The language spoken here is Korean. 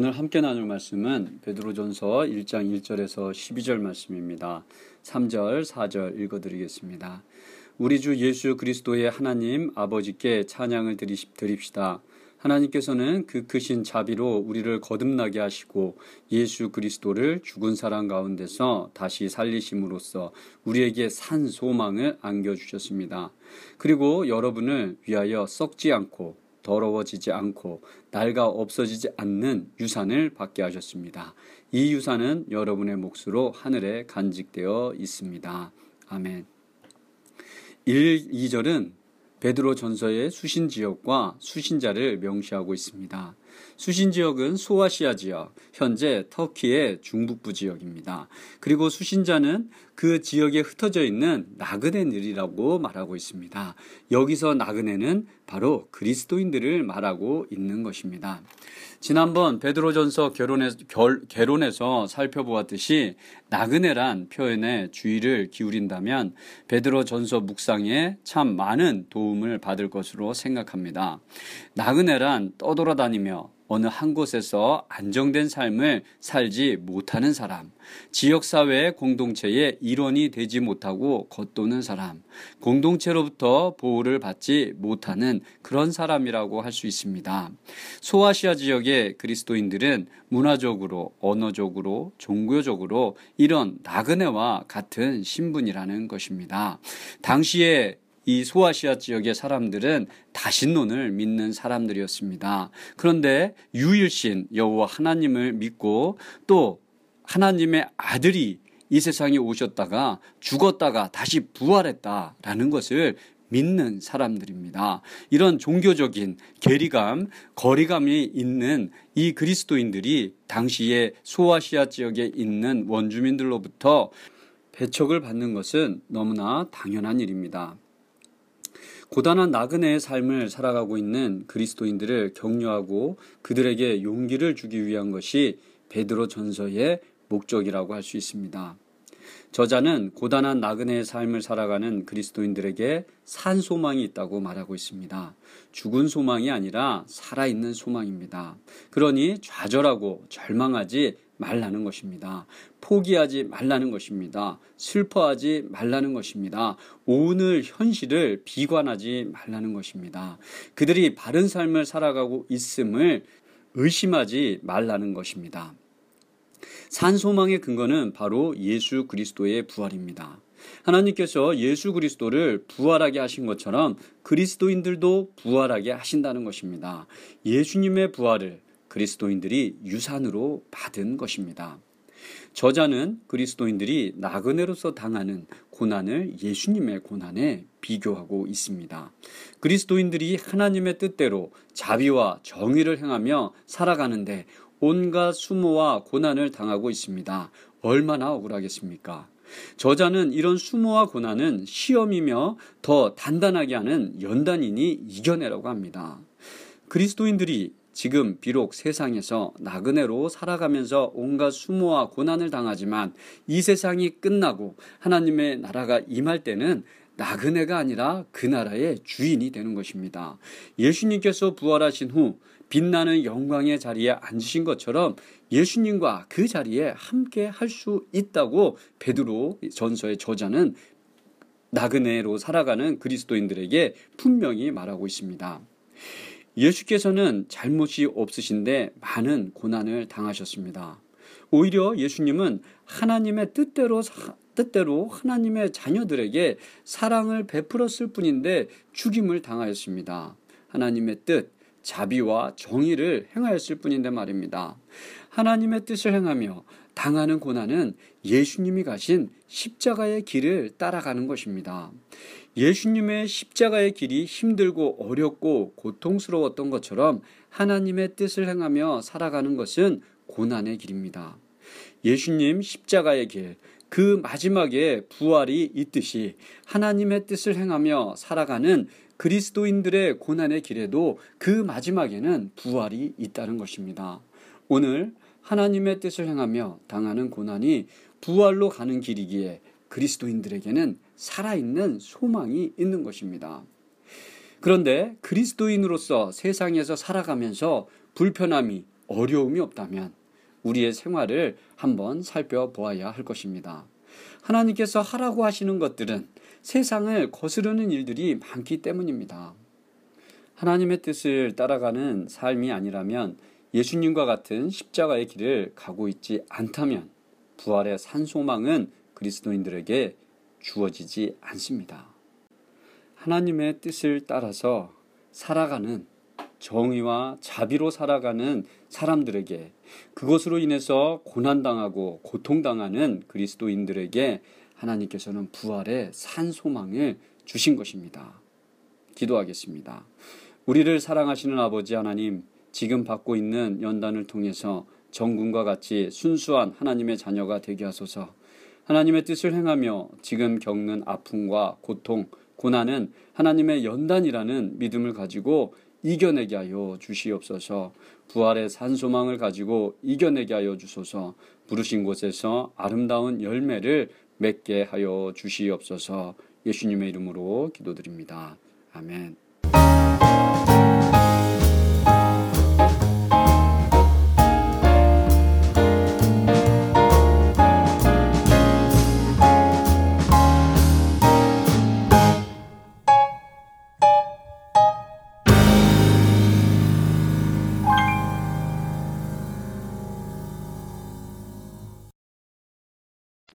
오늘 함께 나눌 말씀은 베드로전서 1장 1절에서 12절 말씀입니다. 3절, 4절 읽어 드리겠습니다. 우리 주 예수 그리스도의 하나님 아버지께 찬양을 드립시다. 하나님께서는 그 크신 자비로 우리를 거듭나게 하시고 예수 그리스도를 죽은 사람 가운데서 다시 살리심으로써 우리에게 산 소망을 안겨주셨습니다. 그리고 여러분을 위하여 썩지 않고 더러워지지 않고 낡아 없어지지 않는 유산을 받게 하셨습니다. 이 유산은 여러분의 몫으로 하늘에 간직되어 있습니다. 아멘. 1, 2절은 베드로 전서의 수신 지역과 수신자를 명시하고 있습니다. 수신 지역은 소아시아 지역, 현재 터키의 중북부 지역입니다. 그리고 수신자는 그 지역에 흩어져 있는 나그네들이라고 말하고 있습니다. 여기서 나그네는 바로 그리스도인들을 말하고 있는 것입니다. 지난번 베드로전서 결론에, 결, 개론에서 살펴보았듯이 나그네란 표현에 주의를 기울인다면 베드로전서 묵상에 참 많은 도움을 받을 것으로 생각합니다. 나그네란 떠돌아다니며 어느 한 곳에서 안정된 삶을 살지 못하는 사람, 지역사회 공동체의 일원이 되지 못하고 겉도는 사람, 공동체로부터 보호를 받지 못하는 그런 사람이라고 할 수 있습니다. 소아시아 지역의 그리스도인들은 문화적으로, 언어적으로, 종교적으로 이런 나그네와 같은 신분이라는 것입니다. 당시에 이 소아시아 지역의 사람들은 다신론을 믿는 사람들이었습니다. 그런데 유일신 여호와 하나님을 믿고 또 하나님의 아들이 이 세상에 오셨다가 죽었다가 다시 부활했다라는 것을 믿는 사람들입니다. 이런 종교적인 괴리감, 거리감이 있는 이 그리스도인들이 당시에 소아시아 지역에 있는 원주민들로부터 배척을 받는 것은 너무나 당연한 일입니다. 고단한 나그네의 삶을 살아가고 있는 그리스도인들을 격려하고 그들에게 용기를 주기 위한 것이 베드로 전서의 목적이라고 할 수 있습니다. 저자는 고단한 나그네의 삶을 살아가는 그리스도인들에게 산 소망이 있다고 말하고 있습니다. 죽은 소망이 아니라 살아있는 소망입니다. 그러니 좌절하고 절망하지 말라는 것입니다. 포기하지 말라는 것입니다. 슬퍼하지 말라는 것입니다. 오늘 현실을 비관하지 말라는 것입니다. 그들이 바른 삶을 살아가고 있음을 의심하지 말라는 것입니다. 산소망의 근거는 바로 예수 그리스도의 부활입니다. 하나님께서 예수 그리스도를 부활하게 하신 것처럼 그리스도인들도 부활하게 하신다는 것입니다. 예수님의 부활을 그리스도인들이 유산으로 받은 것입니다. 저자는 그리스도인들이 나그네로서 당하는 고난을 예수님의 고난에 비교하고 있습니다. 그리스도인들이 하나님의 뜻대로 자비와 정의를 행하며 살아가는데 온갖 수모와 고난을 당하고 있습니다. 얼마나 억울하겠습니까? 저자는 이런 수모와 고난은 시험이며 더 단단하게 하는 연단이니 이겨내라고 합니다. 그리스도인들이 지금 비록 세상에서 나그네로 살아가면서 온갖 수모와 고난을 당하지만 이 세상이 끝나고 하나님의 나라가 임할 때는 나그네가 아니라 그 나라의 주인이 되는 것입니다. 예수님께서 부활하신 후 빛나는 영광의 자리에 앉으신 것처럼 예수님과 그 자리에 함께 할 수 있다고 베드로 전서의 저자는 나그네로 살아가는 그리스도인들에게 분명히 말하고 있습니다. 예수께서는 잘못이 없으신데 많은 고난을 당하셨습니다. 오히려 예수님은 하나님의 뜻대로 뜻대로 하나님의 자녀들에게 사랑을 베풀었을 뿐인데 죽임을 당하였습니다. 하나님의 뜻, 자비와 정의를 행하였을 뿐인데 말입니다. 하나님의 뜻을 행하며 당하는 고난은 예수님이 가신 십자가의 길을 따라가는 것입니다. 예수님의 십자가의 길이 힘들고 어렵고 고통스러웠던 것처럼 하나님의 뜻을 행하며 살아가는 것은 고난의 길입니다. 예수님 십자가의 길, 그 마지막에 부활이 있듯이 하나님의 뜻을 행하며 살아가는 그리스도인들의 고난의 길에도 그 마지막에는 부활이 있다는 것입니다. 오늘 하나님의 뜻을 행하며 당하는 고난이 부활로 가는 길이기에 그리스도인들에게는 살아있는 소망이 있는 것입니다. 그런데 그리스도인으로서 세상에서 살아가면서 불편함이 어려움이 없다면 우리의 생활을 한번 살펴보아야 할 것입니다. 하나님께서 하라고 하시는 것들은 세상을 거스르는 일들이 많기 때문입니다. 하나님의 뜻을 따라가는 삶이 아니라면 예수님과 같은 십자가의 길을 가고 있지 않다면 부활의 산소망은 그리스도인들에게 주어지지 않습니다. 하나님의 뜻을 따라서 살아가는 정의와 자비로 살아가는 사람들에게 그것으로 인해서 고난당하고 고통당하는 그리스도인들에게 하나님께서는 부활의 산 소망을 주신 것입니다. 기도하겠습니다. 우리를 사랑하시는 아버지 하나님, 지금 받고 있는 연단을 통해서 정군과 같이 순수한 하나님의 자녀가 되게 하소서. 하나님의 뜻을 행하며 지금 겪는 아픔과 고통, 고난은 하나님의 연단이라는 믿음을 가지고 이겨내게 하여 주시옵소서. 부활의 산소망을 가지고 이겨내게 하여 주소서. 부르신 곳에서 아름다운 열매를 맺게 하여 주시옵소서. 예수님의 이름으로 기도드립니다. 아멘.